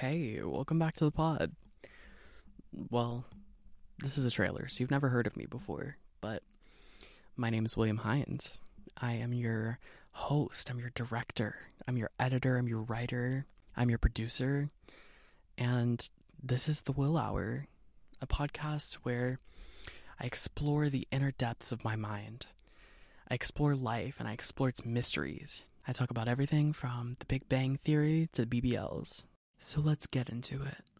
Hey, welcome back to the pod. Well, this is a trailer, so you've never heard of me before, but my name is William Hines. I am your host, I'm your director, I'm your editor, I'm your writer, I'm your producer, and this is The Will Hour, a podcast where I explore the inner depths of my mind. I explore life and I explore its mysteries. I talk about everything from the Big Bang Theory to BBLs. So let's get into it.